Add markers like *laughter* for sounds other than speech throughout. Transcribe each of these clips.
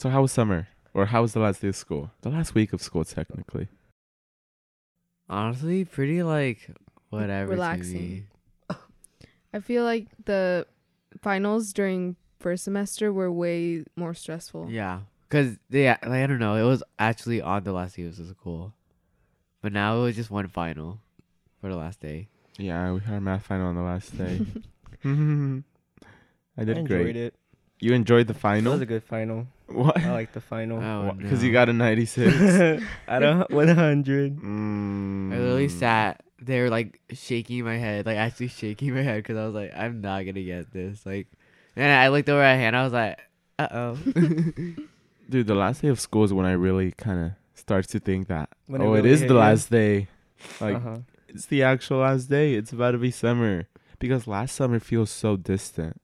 So how was summer? Or how was the last day of school? The last week of school, technically. Honestly, pretty like whatever. Relaxing. I feel like the finals during first semester were way more stressful. Yeah, cause yeah, like, I don't know. It was actually on the last day of school, but now it was just one final for the last day. Yeah, we had our math final on the last day. I *laughs* *laughs* I did enjoyed great. it. You enjoyed the final. It was a good final. What? I like the final. Oh, Because no. you got a 96. *laughs* Out of 100. mm. I literally sat there like shaking my head, like actually shaking my head because I was like, I'm not gonna get this. Like, and I looked over at hand. I was like, uh oh. *laughs* Dude, the last day of school is when I really kind of start to think that, When oh, it really is hit the you. last day. Like, uh-huh. it's the actual last day. It's about to be summer. Because last summer feels so distant.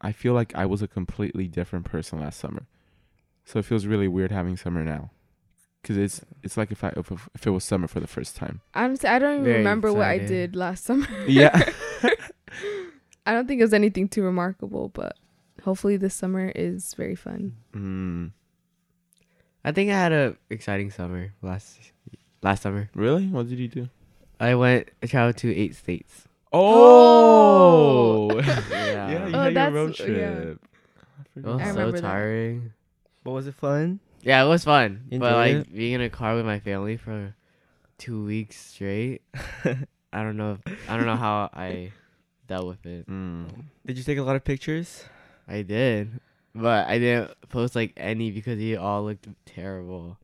I feel like I was a completely different person last summer. So it feels really weird having summer now. Cause it's it's like if I if, if it was summer for the first time. Honestly, I don't even Very remember what I did last summer. Yeah. *laughs* *laughs* I don't think it was anything too remarkable, but hopefully this summer is very fun. mm. I think I had a exciting summer last last summer. Really? What did you do? I went I traveled to eight states. Oh. *laughs* Yeah, yeah, you Oh, had your road trip. I It was I so remember that. tiring. But was it fun? Yeah, it was fun. You but enjoyed like being in a car with my family for two weeks straight, *laughs* I don't know. If, I don't know how I dealt with it. Mm. Did you take a lot of pictures? I did, but I didn't post like any because they all looked terrible.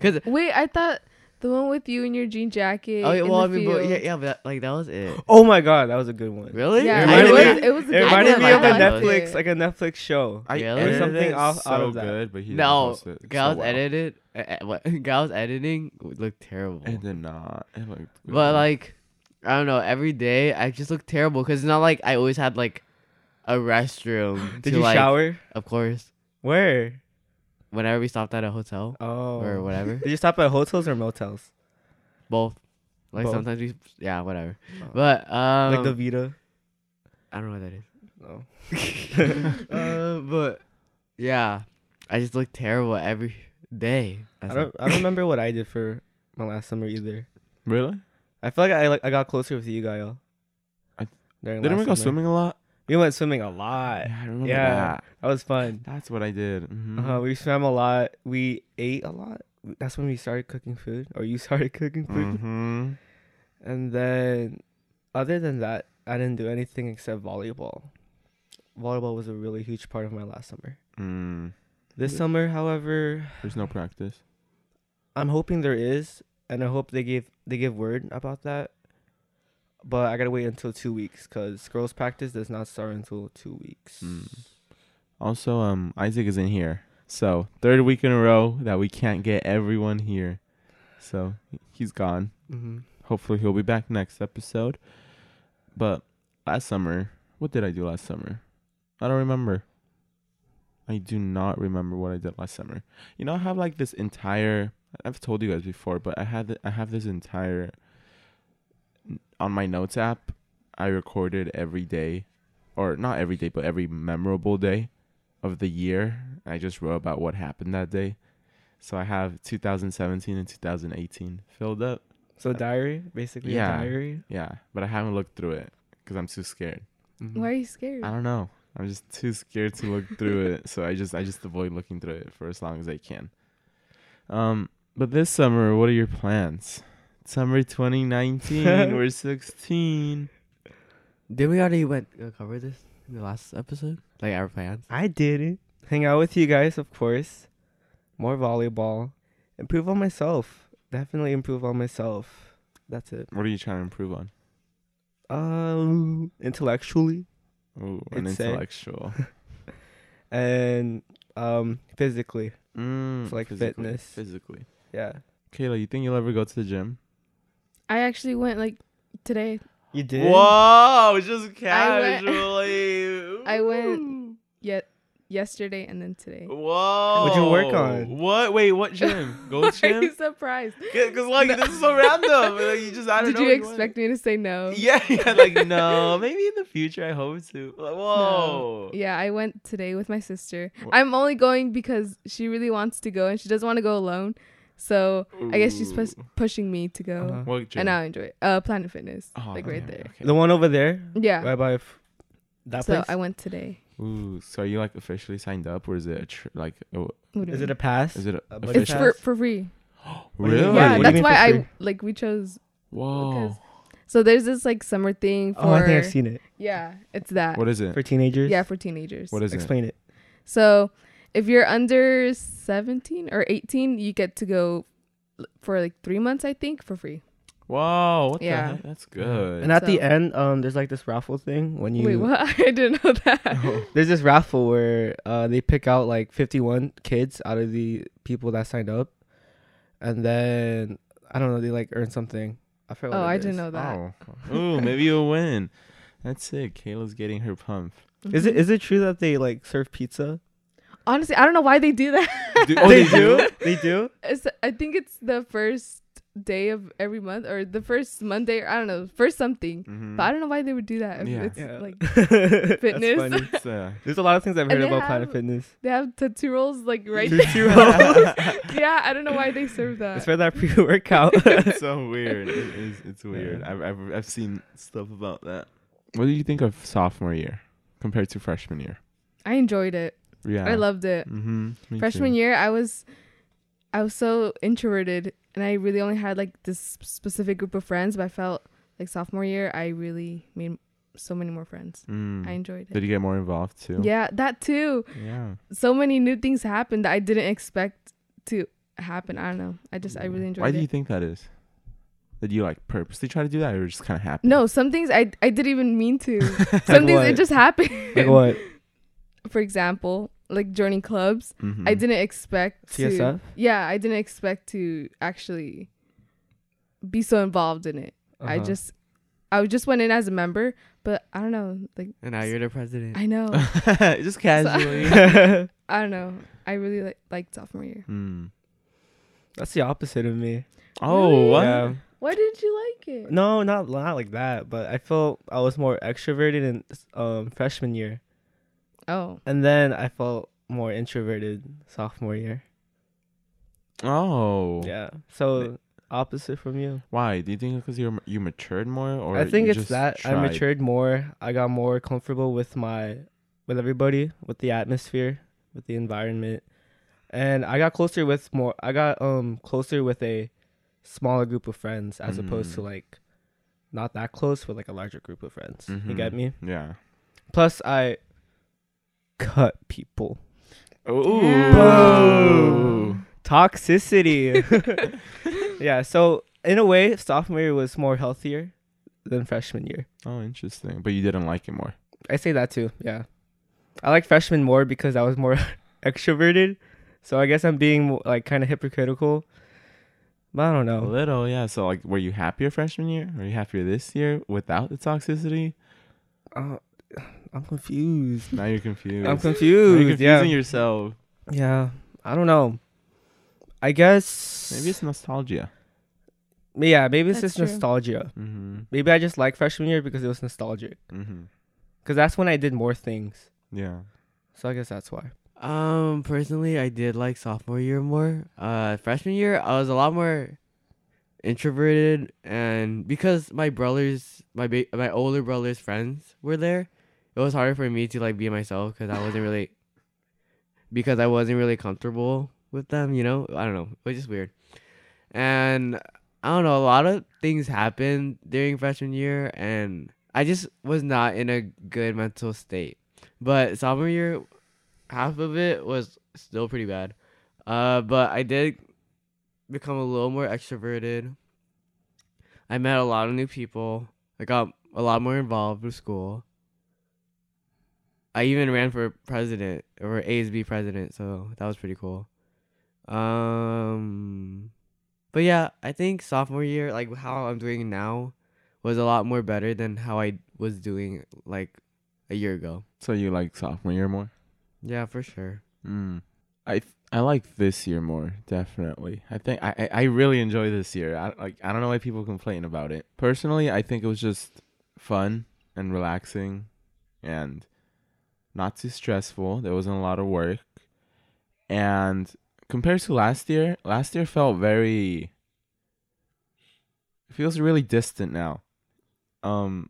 Cause Wait, I thought the one with you in your jean jacket. oh yeah, in well I mean, but, yeah, yeah, but that, like that was it. Oh my god, that was a good one. Really? Yeah, It it, was. me- It was. a It reminded one. me of I a liked Netflix, it. like a Netflix show. I Really? edited Or something it off- so out of that. good, but he No, post it so well. edited. Uh, uh, what *laughs* guys editing looked terrible. It did not. It looked But like, I don't know. Every day I just look terrible because it's not like I always had like a restroom. Did to, you like, shower? Of course. Where? Whenever we stopped at a hotel Oh. or whatever, *laughs* Did you stop at hotels or motels? both. Like Both? sometimes we, yeah, whatever. Oh. But um, like the Vita? I don't know what that is. No. *laughs* uh, but yeah, I just look terrible every day. I That's don't. I don't *laughs* remember what I did for my last summer either. really? I feel like I like I got closer with you, Gael. I- Didn't we go summer. swimming a lot? We went swimming a lot. Yeah, I remember Yeah. that. That was fun. That's what I did. Mhm. Uh-huh, we swam a lot. We ate a lot. That's when we started cooking food, or you *laughs* started cooking food. Mhm. And then, other than that, I didn't do anything except volleyball. Volleyball was a really huge part of my last summer. Mm. This Yeah. summer, however, There's no practice. I'm hoping there is, and I hope they give they give word about that. But I gotta wait until two weeks because girls' practice does not start until two weeks. Mm. Also, um, Isaac is in here. So third week in a row that we can't get everyone here. So he's gone. Mm-hmm. Hopefully he'll be back next episode. But last summer, what did I do last summer? I don't remember. I do not remember what I did last summer. You know, I have like this entire. I've told you guys before, but I had I have this entire. On my notes app, I recorded every day, or not every day, but every memorable day of the year. I just wrote about what happened that day. So I have 2017 and 2018 filled up. So diary, basically Yeah. a diary. Yeah, but I haven't looked through it because I'm too scared. Mhm. Why are you scared? I don't know. I'm just too scared to look through it, so I just I just avoid looking through it for as long as I can. Um, but this summer, what are your plans? Summer 2019, we're 16. Did we already went uh, cover this in the last episode? Like our plans. I did it. Hang out with you guys, of course. More volleyball. Improve on myself. Definitely improve on myself. That's it. What are you trying to improve on? Um, intellectually Oh, an intellectual. *laughs* and um physically. Mm, It's like physically, fitness. Physically. Yeah. Kayla, you think you'll ever go to the gym? I actually went like today. You did. Whoa, just I went- casually. *laughs* I went- Yet yesterday and then today. Whoa. What'd you work on? What? Wait, what gym? *laughs* Gold Are gym? you surprised? *laughs* Because like this is so random. Like, you just I don't Did know. you what want. expect me to say no? Yeah, yeah, like no. Maybe in the future I hope to. Like, whoa. Yeah, I went today with my sister. Wha- I'm only going because she really wants to go and she doesn't want to go alone. So I guess she's pus- pushing me to go. Uh-huh. What gym? And I enjoy it. Uh, Planet Fitness, Oh, like right okay, there. okay. The one over there, Yeah. right by f- that so place. I went today. Ooh, so are you like officially signed up, or is it a tr- like? A, What do you is it a pass? is it a, A It's for for free. *gasps* What do you really? Yeah, What that's why I like we chose. Whoa. So there's this like summer thing for oh, I think I've seen it yeah, it's that What is it? for teenagers. yeah for teenagers. What is it? Explain it. So if you're under 17 or 18, you get to go for like three months, I think, for free. Wow. What Yeah. the heck? That's good. And at the end, um, there's like this raffle thing when you. Wait, what? *laughs* I didn't know that. *laughs* Oh. There's this raffle where uh they pick out like 51 kids out of the people that signed up, and then I don't know they like earn something. I forgot. Oh, what it I didn't know that. Oh. Ooh, maybe you'll win. That's it. Kayla's getting her pump. Is it is it true that they like serve pizza? Honestly, I don't know why they do that. Do- *laughs* oh, they they do. do? they do. It's, I think it's the first day of every month or the first Monday. I don't know, first something. Mhm. But I don't know why they would do that. If Yeah. It's Yeah. like *laughs* That's Fitness. funny. It's, uh, There's a lot of things I've heard they about Planet have- Fitness. they have Tootsie rolls like right Tootsie there. rolls. *laughs* yeah, I don't know why they serve that. It's for that pre-workout. it's so weird. It is. It's weird. Yeah. I've, I've I've seen stuff about that. What do you think of sophomore year compared to freshman year? I enjoyed it. Yeah, I loved it. Mm-hmm. freshman year i was i was so introverted and i really only had like this specific group of friends but i felt like sophomore year i really made so many more friends Mm. i enjoyed it Did you get more involved too? yeah that too Yeah. so many new things happened that i didn't expect to happen i don't know i just i really enjoyed Why it Why do you think that is? Did you like purposely try to do that, or just kind of happen? no some things i i didn't even mean to *laughs* some things what? it just happened like what? *laughs* for example like joining clubs Mhm. i didn't expect to yeah i didn't expect to actually be so involved in it i Uh-huh. just i just went in as a member but i don't know like And now you're the president. i know *laughs* just casually. *laughs* *laughs* i don't know i really like liked sophomore year Mm. That's the opposite of me. Oh, Really? what? Yeah. why did you like it No, not not like that. But I felt I was more extroverted in um freshman year, oh and then I felt more introverted sophomore year. Oh. Yeah. So opposite from you. Why? Do you think it's because you you matured more, or I think it's just that I matured more. I got more comfortable with my with everybody, with the atmosphere, with the environment. And I got closer with more I got um closer with a smaller group of friends as opposed to Mm. like not that close with like a larger group of friends. You get Mhm. me? Yeah. Plus I cut people. Ooh. Damn. Toxicity. *laughs* yeah, so in a way sophomore year was more healthier than freshman year. Oh, interesting. But you didn't like it more. I say that too. Yeah, I like freshman more because I was more *laughs* extroverted. So I guess I'm being like kind of hypocritical. But I don't A know. little, yeah. So, like, were you happier freshman year? Are you happier this year without the toxicity? Uh, I'm confused. Now you're confused. I'm Now confused. You're yeah, confusing yourself. yeah. I don't know. I guess Maybe it's nostalgia. yeah. Maybe it's That's just true. nostalgia. Mm-hmm. Maybe I just like freshman year because it was nostalgic. Mm-hmm. Because that's when I did more things. Yeah. So I guess that's why. Um, personally, I did like sophomore year more. Uh, freshman year, I was a lot more introverted, and because my brothers, my ba- my older brother's friends were there, it was harder for me to like be myself because I wasn't really, because I wasn't really comfortable with them. You know, I don't know. It was just weird, and I don't know. A lot of things happened during freshman year, and I just was not in a good mental state. But sophomore year, half of it was still pretty bad. Uh, but I did become a little more extroverted. I met a lot of new people. I got a lot more involved with school. I even ran for president or ASB president, so that was pretty cool. Um, but yeah, I think sophomore year, like how I'm doing now, was a lot more better than how I was doing like a year ago. So you like sophomore year more? Yeah, for sure. Mm. I th- I like this year more, definitely. I think I I, I really enjoy this year. I like I don't know why people complain about it. Personally, I think it was just fun and relaxing and not too stressful. There wasn't a lot of work. And compared to last year, last year felt very it feels really distant now. Um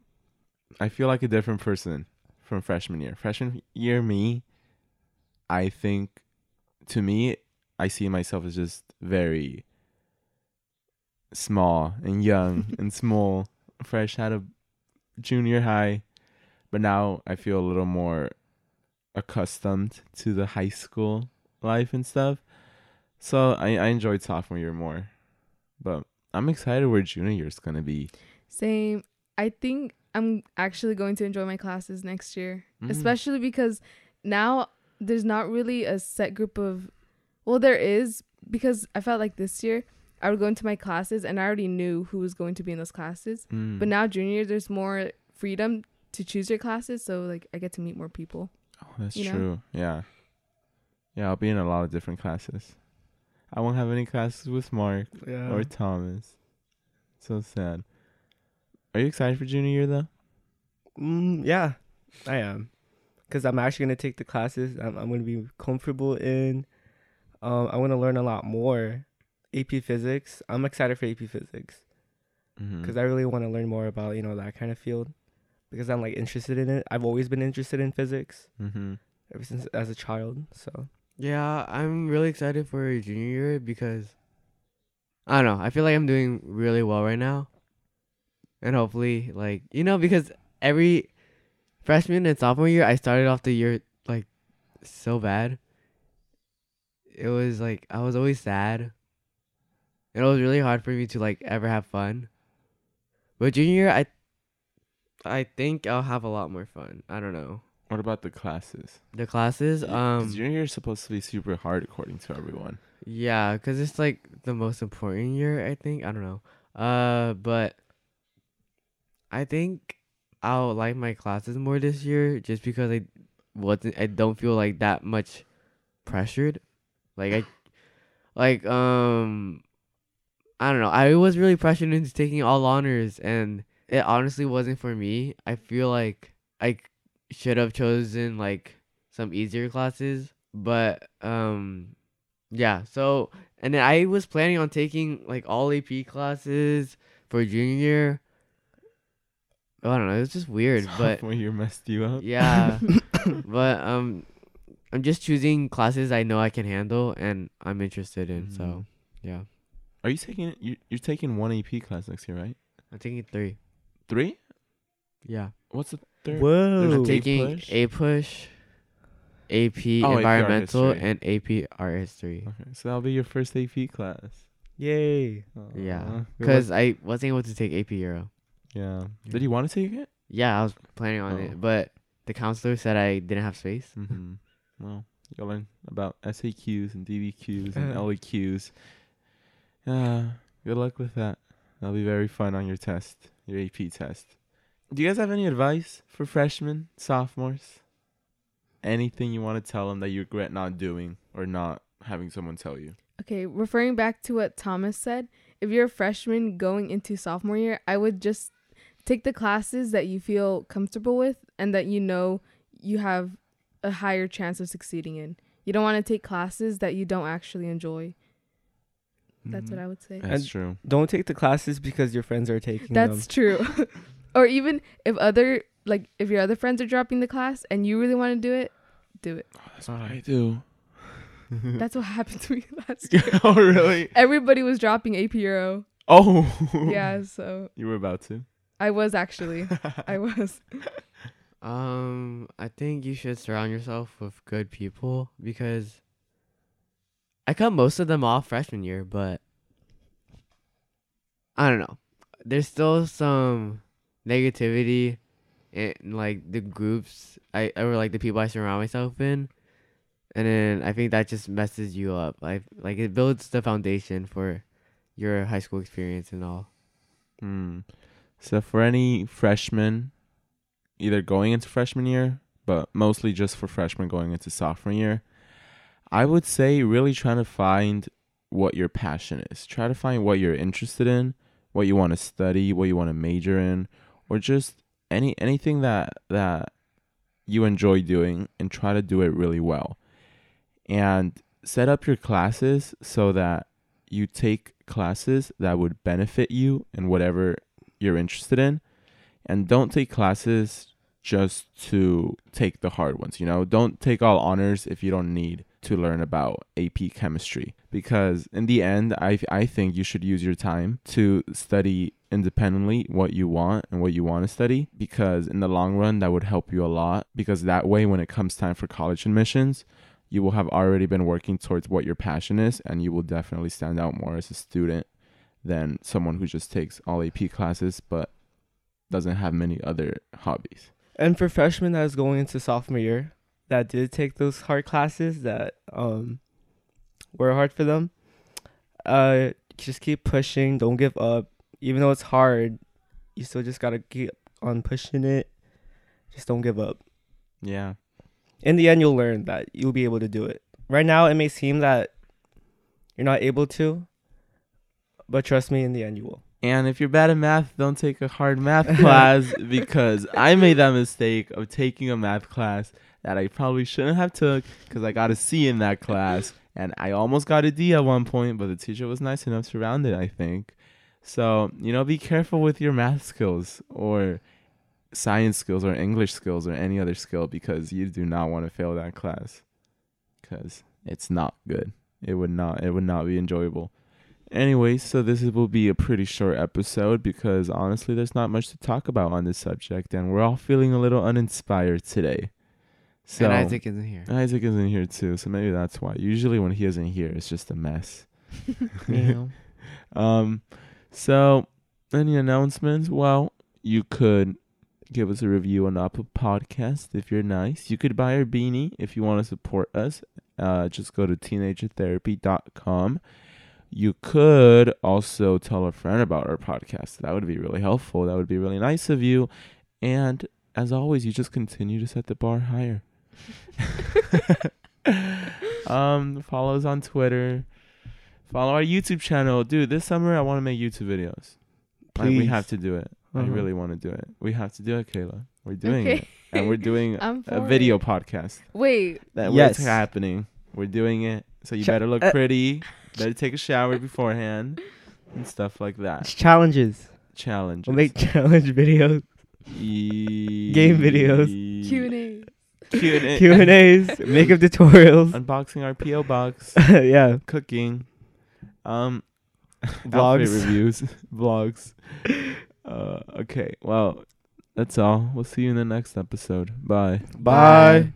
I feel like a different person from freshman year. Freshman year me, I think to me I see myself as just very small and young *laughs* and small, fresh out of junior high. But now I feel a little more accustomed to the high school life and stuff. So I, I enjoyed sophomore year more. But I'm excited where junior year is gonna be. Same. I think I'm actually going to enjoy my classes next year, Mhm. especially because now there's not really a set group of. Well, there is because I felt like this year I would go into my classes and I already knew who was going to be in those classes. Mm. But now junior, year, there's more freedom to choose your classes, so like I get to meet more people. Oh, that's you know? true. Yeah. Yeah, I'll be in a lot of different classes. I won't have any classes with Mark Yeah. or Thomas. So sad. Are you excited for junior year though? Mm, yeah, I am, because I'm actually gonna take the classes. I'm I'm gonna be comfortable in. Um, I want to learn a lot more. AP Physics. I'm excited for AP Physics Mm-hmm. because I really want to learn more about you know that kind of field, because I'm like interested in it. I've always been interested in physics mm-hmm. ever since as a child. So Yeah, I'm really excited for junior year because I don't know. I feel like I'm doing really well right now. And hopefully like you know, because every freshman and sophomore year I started off the year like so bad. It was like I was always sad. And it was really hard for me to like ever have fun. But junior year I I think I'll have a lot more fun. I don't know. What about the classes? The classes, um junior year is supposed to be super hard according to everyone. Yeah, cause it's like the most important year. I think I don't know. Uh, but I think I'll like my classes more this year just because I wasn't. I don't feel like that much pressured. Like I, *sighs* like um, I don't know. I was really pressured into taking all honors, and it honestly wasn't for me. I feel like I should have chosen like some easier classes, but um yeah, so and then I was planning on taking like all AP classes for junior year. I don't know, it was just weird, *laughs* but Sophomore year messed you up. yeah. *laughs* *laughs* but um I'm just choosing classes I know I can handle and I'm interested in. So, Mhm. yeah. Are you taking you? You're taking one AP class next year, right? I'm taking 3. Three? Yeah. What's the third? whoa, There's I'm A taking push? A push, AP Oh, environmental history. and AP art history. Okay, so that'll be your first AP class. yay! Yeah. Cuz. I wasn't able to take AP Euro. yeah. Yeah. Did you want to take it? Yeah, I was planning on Oh. it, but the counselor said I didn't have space. Mm-hmm. *laughs* well, you'll learn about SAQs and DBQs and. *laughs* LEQs. Yeah. Good luck with that. That'll be very fun on your test, your AP test. Do you guys have any advice for freshmen, sophomores? Anything you want to tell them that you regret not doing or not having someone tell you? Okay, referring back to what Thomas said, if you're a freshman going into sophomore year, I would just take the classes that you feel comfortable with and that you know you have a higher chance of succeeding in. You don't want to take classes that you don't actually enjoy. That's what I would say. That's And- true. Don't take the classes because your friends are taking That's them. true. *laughs* *laughs* or even if other like if your other friends are dropping the class and you really want to do it, do it. Oh, that's what I do. *laughs* That's what happened to me last year. oh, really? Everybody was dropping AP Euro. Oh. Yeah, so You were about to. I was actually. I was. Um, I think you should surround yourself with good people because I cut most of them off freshman year, but I don't know. There's still some negativity in like the groups I or like the people I surround myself in. And then I think that just messes you up. Like like it builds the foundation for your high school experience and all. Hmm. So for any freshman, either going into freshman year, but mostly just for freshmen going into sophomore year. I would say really trying to find what your passion is. Try to find what you're interested in, what you want to study, what you want to major in, or just any anything that that you enjoy doing and try to do it really well. And set up your classes so that you take classes that would benefit you in whatever you're interested in and don't take classes just to take the hard ones you know don't take all honors if you don't need to learn about AP chemistry because in the end I I think you should use your time to study independently what you want and what you want to study because in the long run that would help you a lot because that way when it comes time for college admissions you will have already been working towards what your passion is and you will definitely stand out more as a student than someone who just takes all AP classes but doesn't have many other hobbies. And for freshmen that is going into sophomore year, that did take those hard classes that um were hard for them, uh, just keep pushing. Don't give up. Even though it's hard, you still just gotta keep on pushing it. Just don't give up. Yeah. In the end, you'll learn that you'll be able to do it. Right now, it may seem that you're not able to, but trust me, in the end, you will. And if you're bad at math, don't take a hard math *laughs* class because I made that mistake of taking a math class that I probably shouldn't have took because I got a C in that class and I almost got a D at one point, but the teacher was nice enough to round it, I think. So, you know, be careful with your math skills or science skills or English skills or any other skill because you do not want to fail that class because it's not good. It would not it would not be enjoyable. Anyway, so this will be a pretty short episode because honestly, there's not much to talk about on this subject, and we're all feeling a little uninspired today. So and Isaac isn't here. Isaac isn't here too, so maybe that's why. Usually, when he isn't here, it's just a mess. *laughs* *laughs* Um, so any announcements? Well, you could give us a review on Apple Podcast if you're nice. You could buy our beanie if you want to support us. Uh, just go to teenagertherapy.com. You could also tell a friend about our podcast. That would be really helpful. That would be really nice of you. And as always, you just continue to set the bar higher. *laughs* um, follow us on Twitter. Follow our YouTube channel, dude. This summer, I want to make YouTube videos. Like, we have to do it. I Uh-huh. really want to do it. We have to do it, Kayla. We're doing Okay. it, and we're doing *laughs* I'm a for video it. podcast. Wait, That Yes. what's happening. We're doing it. So you Cha- better look uh, pretty. better take a shower beforehand, and stuff like that. It's challenges. Challenge. We'll make *laughs* challenge videos, game videos. Q and A. Q and A. Q and A's, makeup tutorials. *laughs* Unboxing our PO box. *laughs* yeah, Cooking. Um. *laughs* outfit Vlogs. reviews. Vlogs. Uh. Okay. Well, that's all. We'll see you in the next episode. Bye. Bye.